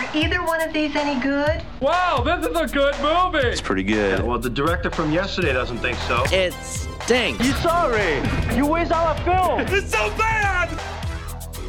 Are either one of these any good? Wow, this is a good movie. It's pretty good. Well, the director from yesterday doesn't think so. It stinks. You sorry? You waste all our film. It's so bad.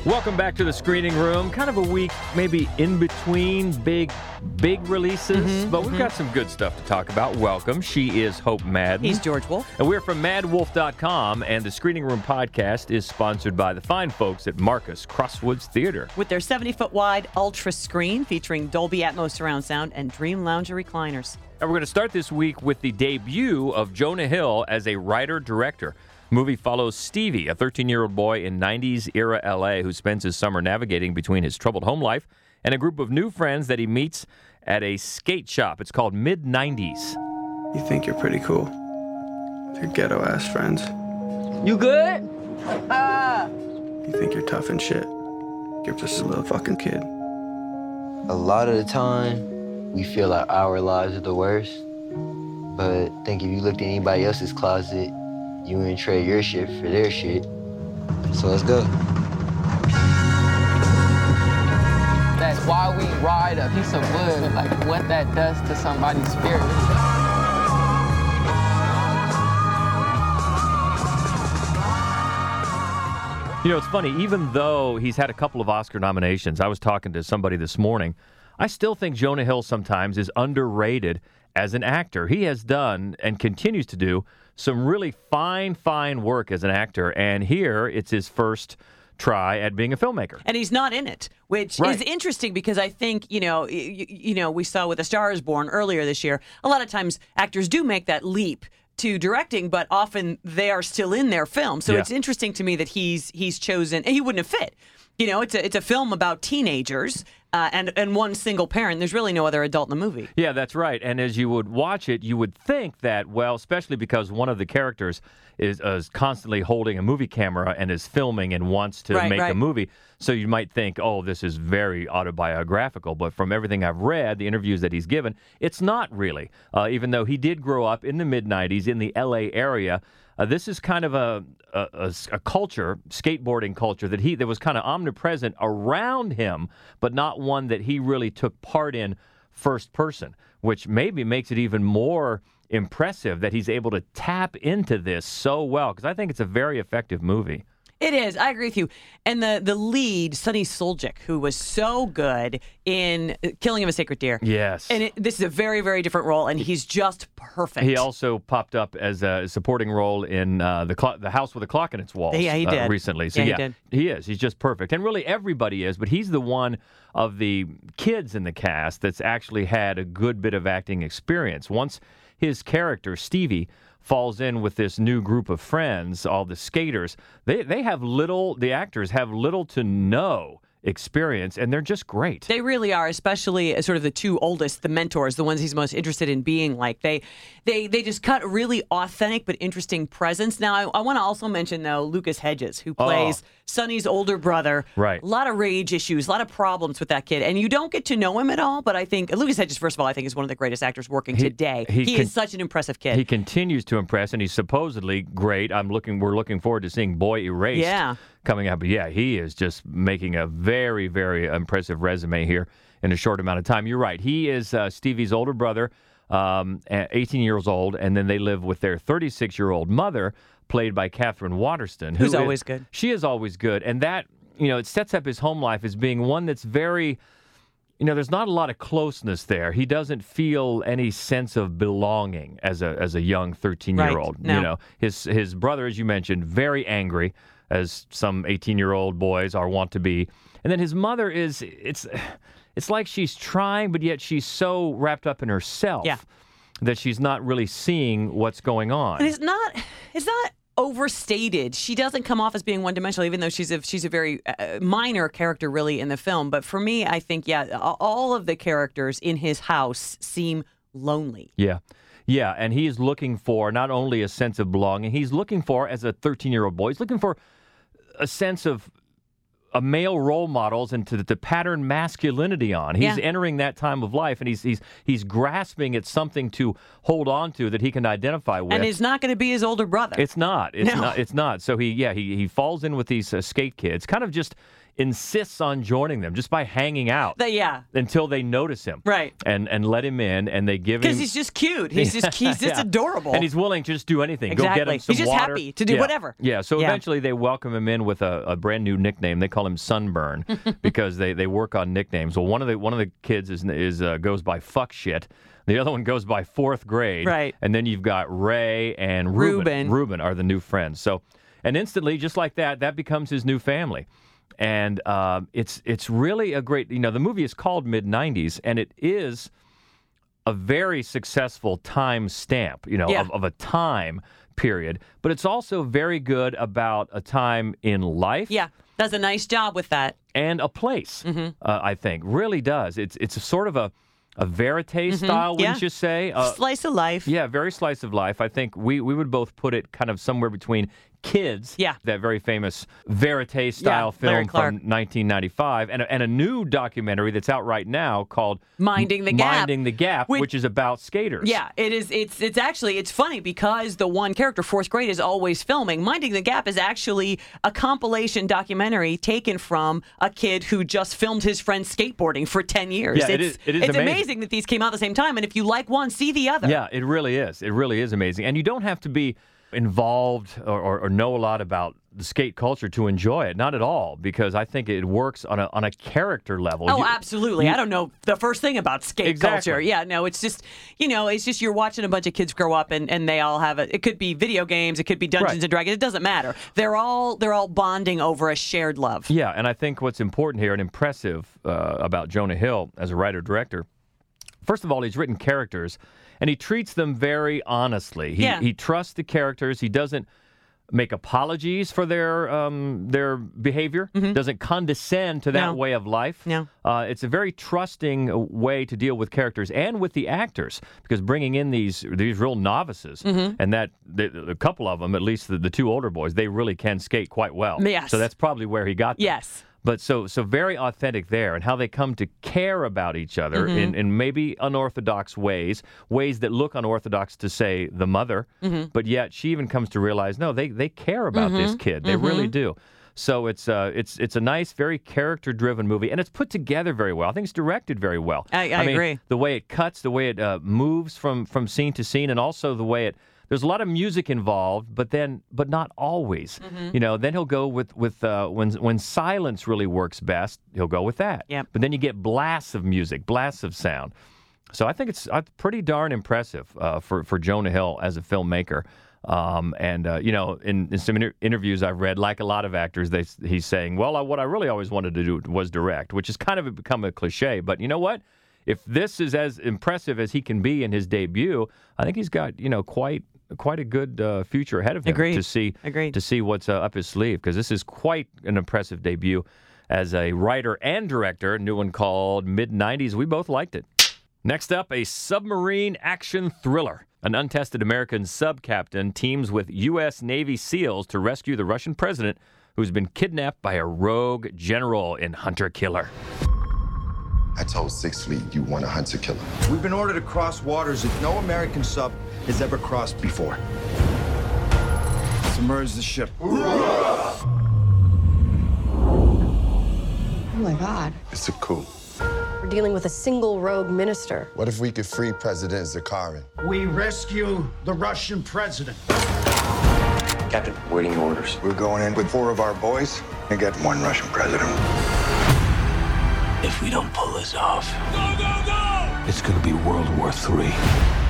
Welcome back to the screening room. Kind of a week, maybe in between big, big releases, Mm-hmm, but we've got some good stuff to talk about. Welcome. She is Hope Madden. He's George Wolf. And we're from maddwolf.com, and the Screening Room podcast is sponsored by the fine folks at Marcus Crosswoods Theater. With their 70 foot wide ultra screen featuring Dolby Atmos surround sound and Dream Lounger recliners. And we're going to start this week with the debut of Jonah Hill as a writer director. Movie follows Stevie, a 13 year old boy in 90s era LA who spends his summer navigating between his troubled home life and a group of new friends that he meets at a skate shop. It's called Mid 90s. You think you're pretty cool. Your ghetto ass friends. You good? You think you're tough and shit. You're just a little fucking kid. A lot of the time, we feel like our lives are the worst. But I think if you looked at anybody else's closet, you wouldn't trade your shit for their shit. So let's go. That's why we ride a piece of wood, like what that does to somebody's spirit. You know, it's funny, even though he's had a couple of Oscar nominations, I was talking to somebody this morning. I still think Jonah Hill sometimes is underrated as an actor. He has done and continues to do some really fine, fine work as an actor. And here it's his first try at being a filmmaker. And he's not in it, which Right. is interesting because I think, you know, you, you know, we saw with A Star is Born earlier this year, a lot of times actors do make that leap to directing, but often they are still in their film. So Yeah. it's interesting to me that he's he's chosen he wouldn't have fit. You know, it's a it's a film about teenagers uh, and and one single parent. There's really no other adult in the movie. Yeah, that's right. And as you would watch it, you would think that, well, especially because one of the characters is, uh, is constantly holding a movie camera and is filming and wants to Right, make a movie. So you might think, oh, this is very autobiographical. But from everything I've read, the interviews that he's given, it's not really. Uh, even though he did grow up in the mid 90s in the LA area. Uh, this is kind of a, a, a, culture, skateboarding culture, that he that was kind of omnipresent around him, but not one that he really took part in first person, which maybe makes it even more impressive that he's able to tap into this so well. Because I think it's a very effective movie. It is. I agree with you. And the the lead, Sunny Suljic, who was so good in uh, Killing of a Sacred Deer. Yes. And it, this is a very, very different role, and he's just perfect. He also popped up as a supporting role in uh, the clo- the house with a clock in its walls. Yeah, he uh, did. recently. So Yeah, he yeah, did. he is. He's just perfect, and really everybody is. But he's the one of the kids in the cast that's actually had a good bit of acting experience. Once his character Stevie falls in with this new group of friends, all the skaters, they they have little. The actors have little to no experience, and they're just great. They really are, especially uh, sort of the two oldest, the mentors, the ones he's most interested in being like. They they they just cut really authentic but interesting presence. Now, I, I want to also mention though Lucas Hedges, who oh. plays Sunny's older brother. Oh. Right. A lot of rage issues, a lot of problems with that kid, and you don't get to know him at all. But I think Lucas Hedges, first of all, I think is one of the greatest actors working He- today. he He, can- is such an impressive kid. He continues to impress, and he's supposedly great. I'm looking. We're looking forward to seeing Boy Erased. Yeah. Coming up. But yeah, he is just making a very, very impressive resume here in a short amount of time. You're right. He is uh, Stevie's older brother, um, 18 years old, and then they live with their 36 year old mother, played by Katherine Waterston, who Who's is- always good. She is always good, and that you know it sets up his home life as being one that's very you know, there's not a lot of closeness there. He doesn't feel any sense of belonging as a as a young 13 year old. Right. No. You know, his his brother, as you mentioned, very angry, as some 18 year old boys are wont to be, and then his mother is it's it's like she's trying, but yet she's so wrapped up in herself Yeah. that she's not really seeing what's going on. And it's not it's not overstated. She doesn't come off as being one dimensional, even though she's a she's a very uh, minor character really in the film. But for me, I think yeah, all of the characters in his house seem lonely. Yeah. Yeah, and he's looking for not only a sense of belonging, he's looking for, as a 13 year old boy, he's looking for a sense of a male role models and to, to pattern masculinity on. He's Yeah. entering that time of life and he's he's he's grasping at something to hold on to that he can identify with. And he's not going to be his older brother. It's not. It's No. not. It's not. So he, yeah, he he falls in with these uh, skate kids, kind of just insists on joining them just by hanging out The- yeah. until they notice him. Right. And and let him in and they give him Because he's just cute. He's just he's just Yeah. adorable. And he's willing to just do anything. Go get Exactly. him some He's just water. happy to do Yeah. whatever. Yeah. So Yeah. eventually they welcome him in with a, a brand new nickname. They call him Sunburn because they, they work on nicknames. Well, one of the one of the kids is is uh, goes by fuck shit. The other one goes by fourth grade. Right. And then you've got Ray and Ruben. Ruben. Ruben are the new friends. So, and instantly, just like that, that becomes his new family. And um, it's it's really a great. You know, the movie is called Mid '90s, and it is a very successful time stamp, you know, Yeah. of, of a time period. But it's also very good about a time in life yeah, does a nice job with that. and a place. Mm-hmm. Uh, I think really does. It's it's a sort of a a verite style, wouldn't Mm-hmm. yeah. you say? Uh, Slice of life. yeah, very slice of life. I think we, we would both put it kind of somewhere between Kids, Yeah. that very famous verite style Yeah, film from 1995, and a, and a new documentary that's out right now called Minding the Gap. Minding the Gap, Which- which, is about skaters. Yeah, it is. It's it's actually it's funny because the one character, fourth grade, is always filming. Minding the Gap is actually a compilation documentary taken from a kid who just filmed his friend skateboarding for ten years. Yeah, it's, it is- it is it's amazing. that these came out at the same time, and if you like one, see the other. Yeah, it really is. It really is amazing. And you don't have to be involved or, or, or know a lot about the skate culture to enjoy it. Not at all, because I think it works on a on a character level. Oh, You- absolutely. I don't know the first thing about skate Exactly. culture. Yeah, no, it's just, you know, it's just you're watching a bunch of kids grow up and, and they all have a, it could be video games, it could be Dungeons Right. and Dragons, it doesn't matter. They're all they're all bonding over a shared love. Yeah, and I think what's important here and impressive uh, about Jonah Hill as a writer director, first of all, he's written characters and he treats them very honestly. He, Yeah. he trusts the characters. He doesn't make apologies for their um, their behavior. Doesn't condescend to that No. way of life. No. Uh, it's a very trusting uh, way to deal with characters and with the actors because bringing in these these real novices Mm-hmm. and that the, a couple of them, at least the, the two older boys, they really can skate quite well. Yes. So that's probably where he got them. Yes. But so so very authentic there, and how they come to care about each other Mm-hmm. in, in maybe unorthodox ways, ways that look unorthodox to say the mother, Mm-hmm. but yet she even comes to realize no, they they care about this kid, they really Mm-hmm. do. So it's uh it's it's a nice, very character driven movie, and it's put together very well. I think it's directed very well. I- I mean, agree. The way it cuts, the way it uh, moves from from scene to scene, and also the way it. There's a lot of music involved, but then, but not always. Mm-hmm. You know, then he'll go with with uh, when when silence really works best. He'll go with that. Yep. But then you get blasts of music, blasts of sound. So I think it's uh, pretty darn impressive uh, for for Jonah Hill as a filmmaker. Um, and uh, you know, in, in some inter- interviews I've read, like a lot of actors, they he's saying, "Well, I, what I really always wanted to do was direct," which has kind of become a cliche. But you know what? If this is as impressive as he can be in his debut, I think he's got you know quite quite a good uh, future ahead of him Agreed. to see Agreed. to see what's uh, up his sleeve because this is quite an impressive debut as a writer and director. A new one called Mid 90s. We both liked it. Next up, a submarine action thriller. An untested American sub captain teams with U.S. Navy SEALs to rescue the Russian president who's been kidnapped by a rogue general in Hunter Killer. I told Sixth Fleet you want a hunter killer. We've been ordered to cross waters that no American sub has ever crossed before. Submerge the ship. Oh my God. It's a coup. We're dealing with a single rogue minister. What if we could free President Zakharin? We rescue the Russian president. Captain, waiting orders. We're going in with four of our boys and get one Russian president. If we don't pull this off, go, go, go! It's gonna be World War III.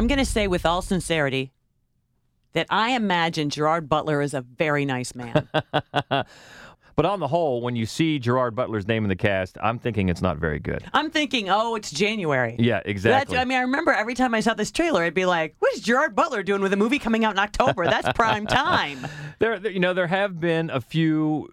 I'm going to say with all sincerity that I imagine Gerard Butler is a very nice man. But on the whole, when you see Gerard Butler's name in the cast, I'm thinking it's not very good. I'm thinking, oh, it's January. Yeah, exactly. That's, I mean, I remember every time I saw this trailer, I'd be like, "What is Gerard Butler doing with a movie coming out in October? That's prime time." There, you know, there have been a few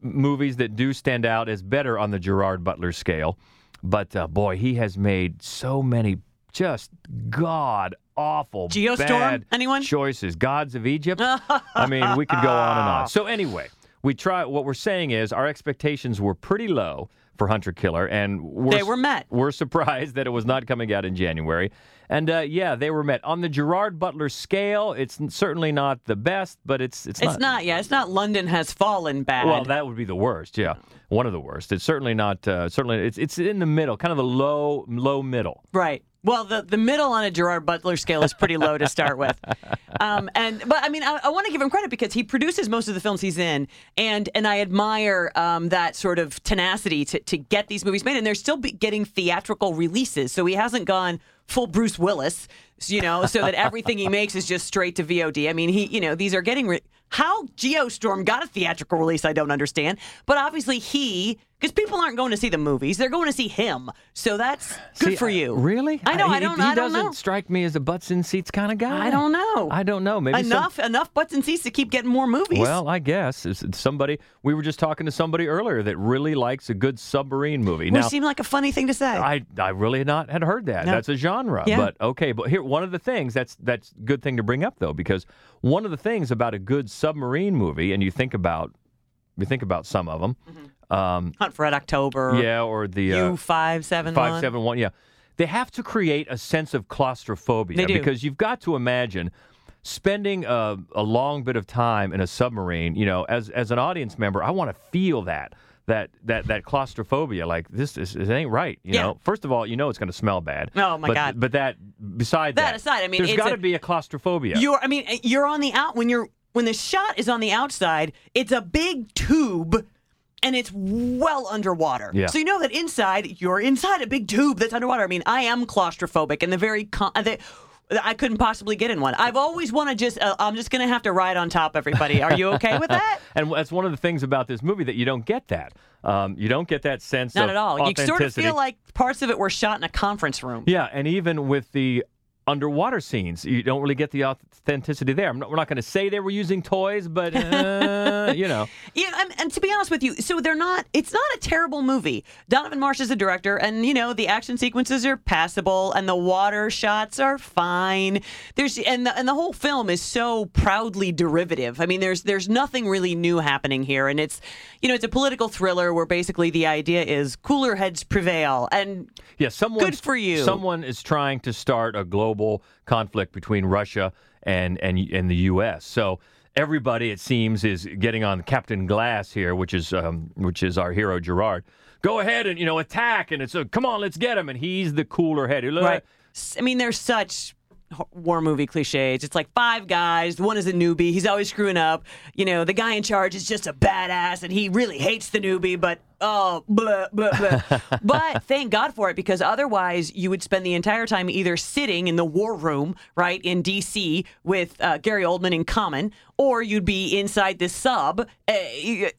movies that do stand out as better on the Gerard Butler scale, but uh, boy, he has made so many just god awful Geostorm? bad Anyone? choices. Gods of Egypt. I mean, we could go on and on. So anyway. we try. What we're saying is our expectations were pretty low for Hunter Killer, and we're, They were met. We're surprised that it was not coming out in January, and uh, yeah, they were met on the Gerard Butler scale. It's certainly not the best, but it's it's, It's not, yeah, it's not London has fallen bad. Well, that would be the worst. Yeah, one of the worst. It's certainly not. Uh, certainly, it's it's in the middle, kind of the low low middle. Right. Well, the, the middle on a Gerard Butler scale is pretty low to start with, um, and but I mean I, I want to give him credit because he produces most of the films he's in, and and I admire um, that sort of tenacity to to get these movies made, and they're still getting theatrical releases. So he hasn't gone full Bruce Willis, you know, so that everything he makes is just straight to VOD. I mean, he you know these are getting re- how Geostorm got a theatrical release. I don't understand, but obviously he. Because people aren't going to see the movies; they're going to see him. So that's good See, for I- you. really? I know. He, I don't. He I don't doesn't know. strike me as a butts in seats kind of guy. I don't know. I don't know. Maybe some- enough enough butts in seats to keep getting more movies. Well, I guess It's- somebody. We were just talking to somebody earlier that really likes a good submarine movie. which Now, seemed like a funny thing to say. I I really not had heard that. No. That's a genre. Yeah. But okay, but here one of the things that's that's good thing to bring up though because one of the things about a good submarine movie, and you think about you think about some of them. Mm-hmm. Um, Hunt for Red October. yeah, or the uh, U five seven Five seven one. Yeah, they have to create a sense of claustrophobia They do. because you've got to imagine spending a, a long bit of time in a submarine. You know, as as an audience member, I want to feel that. That, that that claustrophobia, like this is it ain't right. You Yeah. know, first of all, you know it's going to smell bad. Oh, my but, God. But that beside That that, aside, I mean, there's it's got to be a claustrophobia. You're. I mean, you're on the out when you're when the shot is on the outside. It's a big tube. And it's well underwater. Yeah. So you know that inside, you're inside a big tube that's underwater. I mean, I am claustrophobic, and the very con- the, I couldn't possibly get in one. I've always wanted just. Uh, I'm just gonna have to ride on top. Everybody, are you okay with that? and that's one of the things about this movie that you don't get that. Um, you don't get that sense Not at all. You sort of feel like parts of it were shot in a conference room. Yeah, and even with the underwater scenes, you don't really get the authenticity there. I'm not, we're not going to say they were using toys, but uh, you know, Yeah, and, and to be honest with you, so they're not. It's not a terrible movie. Donovan Marsh is the director, and you know the action sequences are passable, and the water shots are fine. There's and the, and the whole film is so proudly derivative. I mean, there's there's nothing really new happening here, and it's you know it's a political thriller where basically the idea is cooler heads prevail, and yeah, someone Good for you. Someone is trying to start a global conflict between Russia and and and the U.S. So. Everybody, it seems, is getting on Captain Glass here, which is um, which is our hero Gerard. Go ahead and you know attack, and it's a come on, let's get him. And he's the cooler head. Right. I mean, there's such war movie cliches. It's like five guys. One is a newbie. He's always screwing up. You know, the guy in charge is just a badass, and he really hates the newbie. But oh, blah blah blah. but thank God for it because otherwise you would spend the entire time either sitting in the war room, right in D.C. with uh, Gary Oldman in common, or you'd be inside this sub. Uh,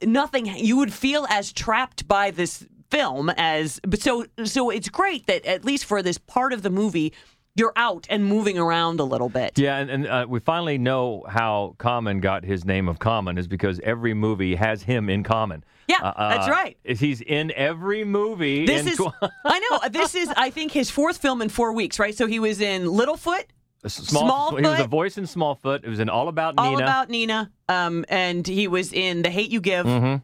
nothing. You would feel as trapped by this film as but so so it's great that at least for this part of the movie you're out and moving around a little bit. Yeah, and, and uh, we finally know how Common got his name of Common is because every movie has him in common. Yeah, Uh, that's uh, right. is He's in every movie. This is tw- I know this is I think his fourth film in 4 weeks, right? So he was in Littlefoot, Small, He was a voice in Smallfoot. It was in All About Nina. All About Nina, um and he was in The Hate You Give. Mhm.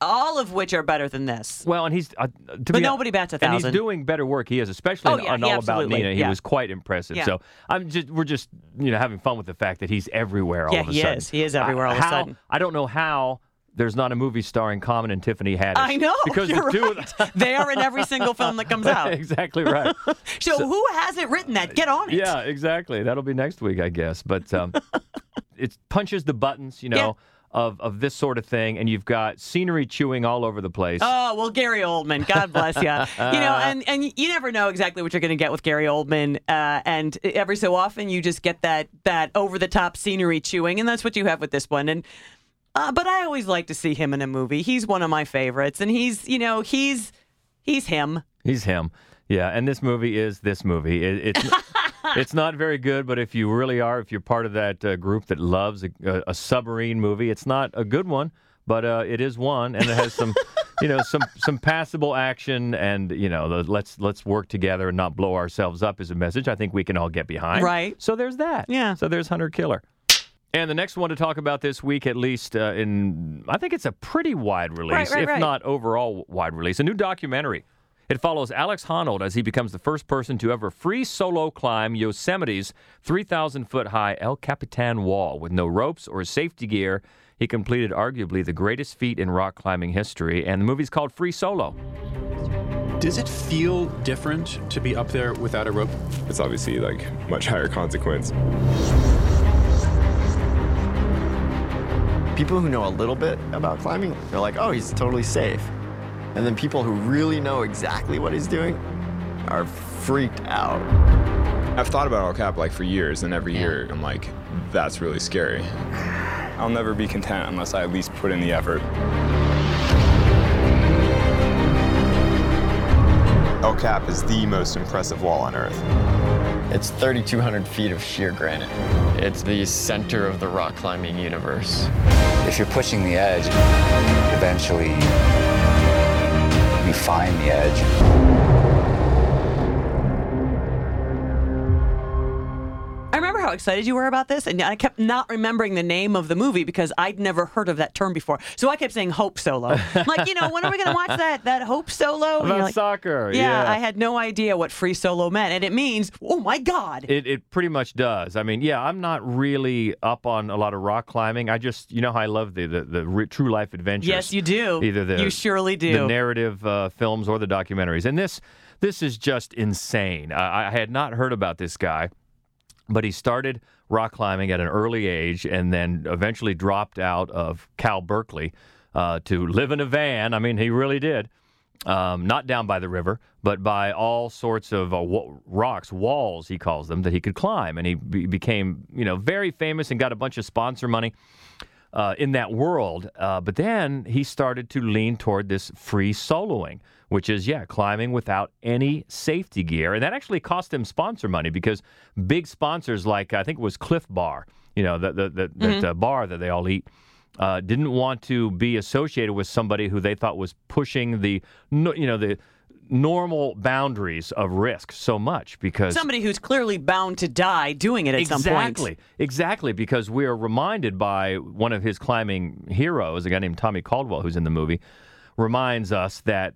All of which are better than this. Well, and he's uh, to But nobody bats a And he's doing better work. He is, especially Oh, yeah, on All About Nina. He yeah. was quite impressive. Yeah. So I'm just, we're just, you know, having fun with the fact that he's everywhere all Yeah, of a he sudden. is. He is everywhere all of a sudden. I don't know how there's not a movie starring Common and Tiffany Haddish. I know. because the two of right. they are in every single film that comes out. exactly right. So, who hasn't written that? Get on it. Yeah, exactly. That'll be next week, I guess. But um, it punches the buttons, you know. Of of this sort of thing, and you've got scenery chewing all over the place. Oh well, Gary Oldman, God bless you. you know, and and you never know exactly what you're going to get with Gary Oldman, uh, and every so often you just get that that over the top scenery chewing, and that's what you have with this one. And uh, but I always like to see him in a movie. He's one of my favorites, and he's you know he's he's him. He's him. Yeah, and this movie is this movie. It, it's it's not very good, but if you really are, if you're part of that uh, group that loves a, a, a submarine movie, it's not a good one, but uh, it is one, and it has some, you know, some some passable action, and you know, the, let's let's work together and not blow ourselves up is a message I think we can all get behind. Right. So there's that. Yeah. So there's Hunter Killer. And the next one to talk about this week, at least uh, in, I think it's a pretty wide release, right, if right. not overall wide release. A new documentary. It follows Alex Honnold as he becomes the first person to ever free solo climb Yosemite's 3,000 foot high El Capitan wall with no ropes or safety gear. He completed arguably the greatest feat in rock climbing history, and the movie's called Free Solo. Does it feel different to be up there without a rope? It's obviously like much higher consequence. People who know a little bit about climbing, they're like, oh, he's totally safe. And then people who really know exactly what he's doing are freaked out. I've thought about El Cap like for years, and every year I'm like, that's really scary. I'll never be content unless I at least put in the effort. El Cap is the most impressive wall on Earth. It's 3,200 feet of sheer granite. It's the center of the rock climbing universe. If you're pushing the edge, eventually you find the edge. Excited you were about this, and I kept not remembering the name of the movie because I'd never heard of that term before. So I kept saying Hope Solo. Like, you know, when are we going to watch that that Hope Solo? About like, soccer. Yeah, yeah. I had no idea what free solo meant, and it means, oh my God. It, it pretty much does. I mean, yeah, I'm not really up on a lot of rock climbing. I just, you know, how I love the the, the re- true life adventures. Yes, you do. Either the You surely do. the narrative uh, films or the documentaries, and this this is just insane. I, I had not heard about this guy, but he started rock climbing at an early age, and then eventually dropped out of Cal Berkeley uh, to live in a van. I mean, he really did. Um, not down by the river, but by all sorts of uh, rocks, walls, he calls them, that he could climb. And he be- became, you know, very famous and got a bunch of sponsor money uh, in that world. Uh, but then he started to lean toward this free soloing, which is, yeah, climbing without any safety gear. And that actually cost him sponsor money because big sponsors like, I think it was Clif Bar, you know, the, the, the, that uh, bar that they all eat. Uh, didn't want to be associated with somebody who they thought was pushing the, you know, the normal boundaries of risk so much because Somebody who's clearly bound to die doing it at some point. Exactly, exactly, because we are reminded by one of his climbing heroes, a guy named Tommy Caldwell, who's in the movie, reminds us that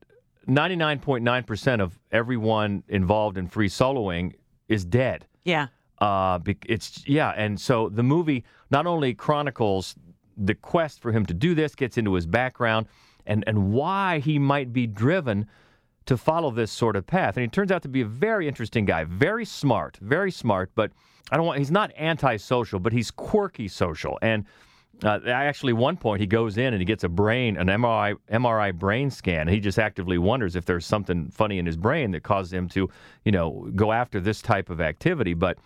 99.9% of everyone involved in free soloing is dead. Yeah. Uh, it's yeah, and so the movie not only chronicles the quest for him to do this, gets into his background, and and why he might be driven to follow this sort of path. And he turns out to be a very interesting guy, very smart, very smart. But I don't want. He's not antisocial, but he's quirky social. And uh, actually, one point he goes in and he gets a brain, an MRI MRI brain scan. He just actively wonders if there's something funny in his brain that caused him to, you know, go after this type of activity. But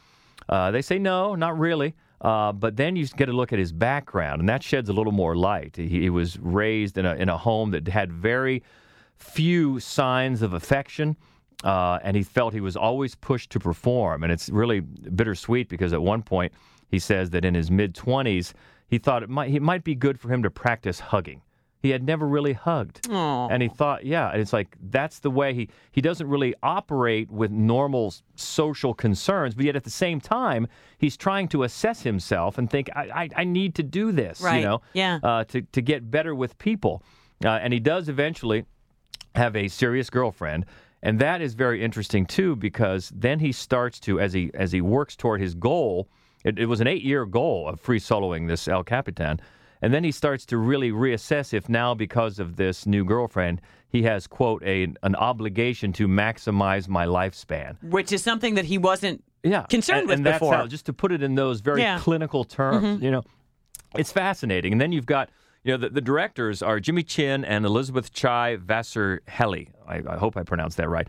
uh, they say no, not really. Uh, but then you get a look at his background, and that sheds a little more light. He, he was raised in a in a home that had very few signs of affection, uh, and he felt he was always pushed to perform. And it's really bittersweet because at one point he says that in his mid twenties he thought it might it might be good for him to practice hugging. He had never really hugged, Aw. and he thought, yeah, and it's like that's the way he he doesn't really operate with normal social concerns, but yet at the same time he's trying to assess himself and think, I I, I need to do this, Right. you know, Yeah. uh, to to get better with people, uh, and he does eventually have a serious girlfriend and that is very interesting too because then he starts to as he as he works toward his goal it, it was an eight year goal of free soloing this el capitan and then he starts to really reassess if now because of this new girlfriend he has quote a an obligation to maximize my lifespan Which is something that he wasn't yeah concerned and, with and that's before. how, just to put it in those very Yeah. clinical terms Mhm. you know it's fascinating and then you've got you know the, the directors are jimmy chin and elizabeth chai vassar helly I, I hope i pronounced that right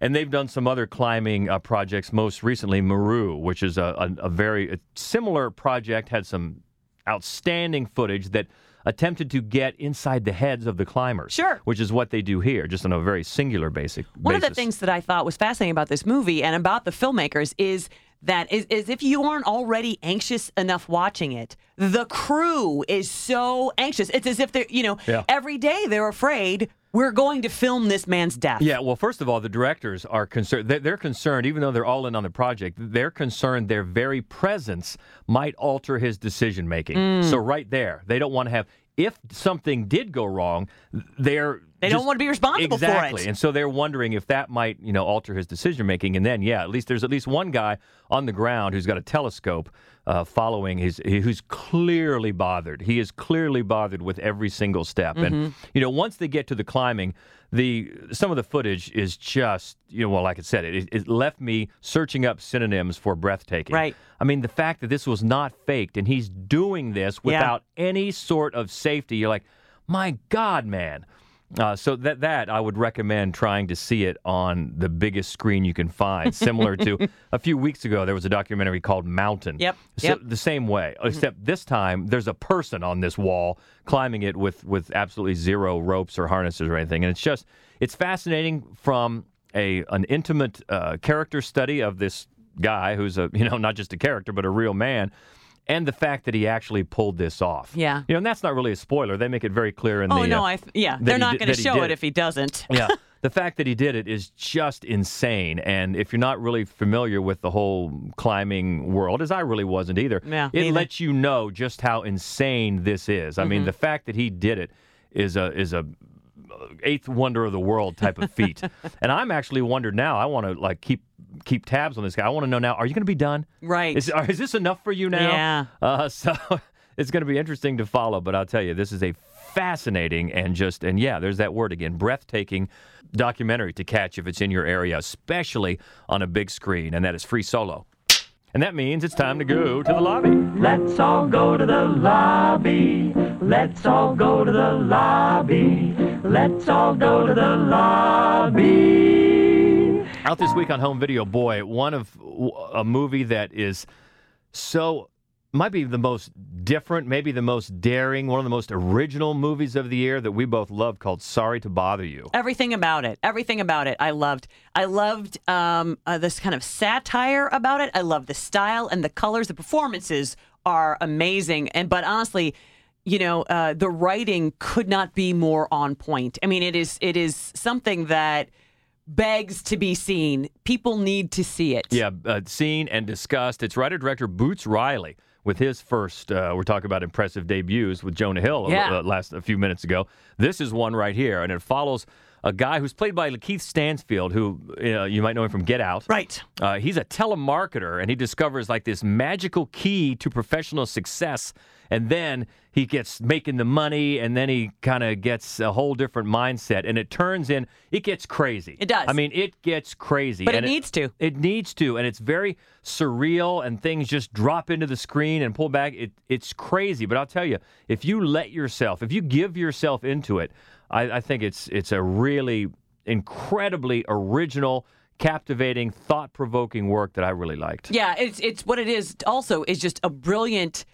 and they've done some other climbing uh, projects most recently Meru which is a, a, a very a similar project had some outstanding footage that attempted to get inside the heads of the climbers Sure. which is what they do here just on a very singular basic One basis. of the things that I thought was fascinating about this movie and about the filmmakers is that is, is if you aren't already anxious enough watching it, the crew is so anxious. It's as if they're, you know, Yeah. every day they're afraid we're going to film this man's death. Yeah, well, first of all, the directors are concerned. They're, concerned, even though they're all in on the project, they're concerned their very presence might alter his decision making. Mm. So, right there, they don't want to have. If something did go wrong, they're They don't want to be responsible exactly. for it. And so they're wondering if that might, you know, alter his decision making. And then, yeah, at least there's at least one guy on the ground who's got a telescope uh, following his, who's clearly bothered. He is clearly bothered with every single step. And Mhm. you know, once they get to the climbing, the some of the footage is just, you know, well, like I said, it, it left me searching up synonyms for breathtaking. Right. I mean, the fact that this was not faked and he's doing this Yeah. without any sort of safety, you're like, my God, man. Uh, so that that I would recommend trying to see it on the biggest screen you can find. Similar to a few weeks ago, there was a documentary called Mountain. Yep, So yep. the same way, except this time there's a person on this wall climbing it with with absolutely zero ropes or harnesses or anything, and it's just it's fascinating from a an intimate uh, character study of this guy who's a you know not just a character but a real man. And the fact that he actually pulled this off. Yeah. You know, and that's not really a spoiler. They make it very clear in Oh the. no, uh, I yeah, they're not going to show it if he doesn't. yeah. The fact that he did it is just insane. And if you're not really familiar with the whole climbing world, as I really wasn't either, Yeah, it neither. lets you know just how insane this is. I mean, Mhm. the fact that he did it is a is a eighth wonder of the world type of feat. and I'm actually wondered now. I want to like keep keep tabs on this guy. I want to know now. Are you going to be done? Right. Is, is this enough for you now? Yeah. Uh, so it's going to be interesting to follow. But I'll tell you, this is a fascinating and just and yeah, there's that word again, breathtaking documentary to catch if it's in your area, especially on a big screen, and that is free solo. And that means it's time to go to the lobby. Let's all go to the lobby. Let's all go to the lobby. Let's all go to the lobby. Out this week on home video, boy, one of a movie that is so might be the most different, maybe the most daring, one of the most original movies of the year that we both love called Sorry to Bother You. Everything about it, everything about it, I loved. I loved um, uh, this kind of satire about it. I love the style and the colors. The performances are amazing, and but honestly, you know, uh, the writing could not be more on point. I mean, it is it is something that begs to be seen. People need to see it. Yeah, uh, seen and discussed. It's writer director Boots Riley with his first. Uh, we're talking about impressive debuts with Jonah Hill Yeah. uh, last a few minutes ago. This is one right here, and it follows a guy who's played by Lakeith Stanfield, who uh, you might know him from Get Out. Right. Uh, he's a telemarketer, and he discovers like this magical key to professional success. And then he gets making the money, and then he kind of gets a whole different mindset, and it turns in. It gets crazy. It does. I mean, it gets crazy. But it needs to. It needs to, and it's very surreal, and things just drop into the screen and pull back. It, it's crazy, but I'll tell you, if you let yourself, if you give yourself into it, I, I think it's it's a really incredibly original, captivating, thought-provoking work that I really liked. Yeah, it's it's what it is. Also, is just a brilliant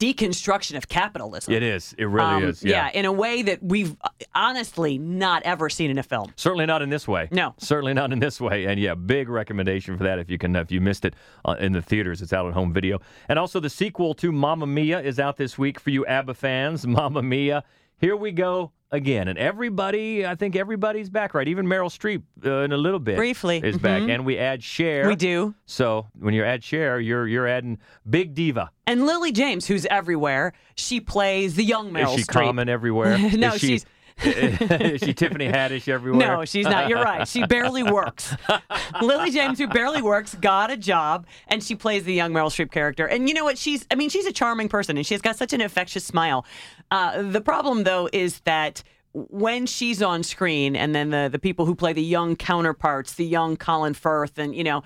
deconstruction of capitalism. It is. It really Um, is. Yeah. in a way that we've honestly not ever seen in a film. Certainly not in this way. No. certainly not in this way. And yeah, big recommendation for that if you can if you missed it uh, in the theaters. It's out on home video. And also the sequel to Mamma Mia is out this week for you ABBA fans. Mamma Mia. Here we go again, and everybody. I think everybody's back, right? Even Meryl Streep uh, in a little bit Briefly. is back, Mhm. and we add Cher. We do. So when you add Cher, you're you're adding Big Diva. And Lily James, who's everywhere, she plays the young Meryl is she Streep. common everywhere? no, she, she's. Is she Tiffany Haddish everywhere? No, she's not. You're right. She barely works. Lily James, who barely works, got a job, and she plays the young Meryl Streep character. And you know what? She's, I mean, she's a charming person, and she's got such an infectious smile. Uh, the problem, though, is that when she's on screen, and then the the people who play the young counterparts, the young Colin Firth, and you know.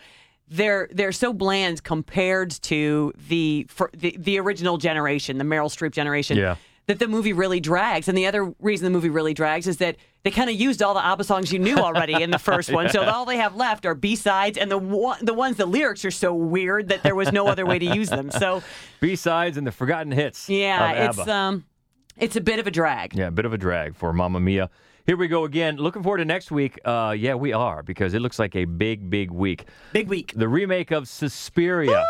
They're they're so bland compared to the for the, the original generation, the Meryl Streep generation Yeah. That the movie really drags. And the other reason the movie really drags is that they kind of used all the ABBA songs you knew already in the first one. So all they have left are B sides, and the one, the ones the lyrics are so weird that there was no other way to use them. So B sides and the forgotten hits. yeah, it's um, it's a bit of a drag. Yeah, a bit of a drag for Mamma Mia. Here we go again. Looking forward to next week. Uh, yeah, we are because it looks like a big, big week. Big week. The remake of Suspiria,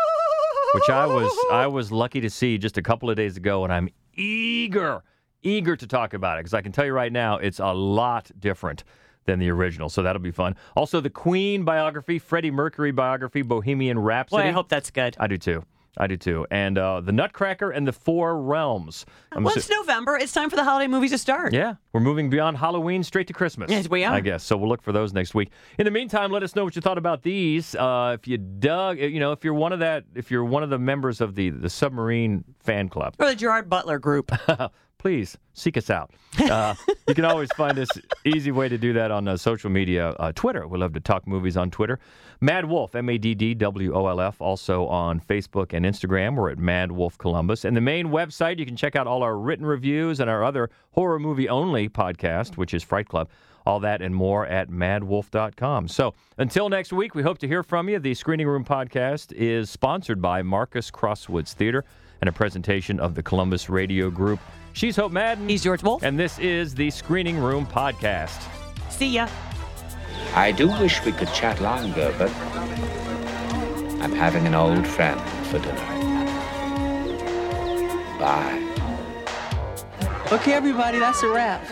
which I was I was lucky to see just a couple of days ago, and I'm eager, eager to talk about it because I can tell you right now, it's a lot different than the original. So that'll be fun. Also, the Queen biography, Freddie Mercury biography, Bohemian Rhapsody. I hope that's good. I do too. I do too. And uh, the Nutcracker and the Four Realms. I'm well, assu- it's November. It's time for the holiday movies to start. yeah, we're moving beyond Halloween straight to Christmas. Yes, we are. I guess. So we'll look for those next week. In the meantime, let us know what you thought about these. Uh, if you dug, you know, if you're one of that, if you're one of the members of the the submarine fan club, Or the Gerard Butler group. please seek us out. Uh, you can always find us easy way to do that on uh, social media, uh, Twitter. We love to talk movies on Twitter. Mad Wolf, M A D D W O L F, also on Facebook and Instagram. We're at Mad Wolf Columbus. And the main website, you can check out all our written reviews and our other horror movie only podcast, which is Fright Club. All that and more at maddwolf.com. So until next week, we hope to hear from you. The Screening Room podcast is sponsored by Marcus Crosswoods Theater and a presentation of the Columbus Radio Group. She's Hope Madden. He's George Wolf. And this is the Screening Room Podcast. See ya. I do wish we could chat longer, but I'm having an old friend for dinner. Bye. Okay, everybody, that's a wrap.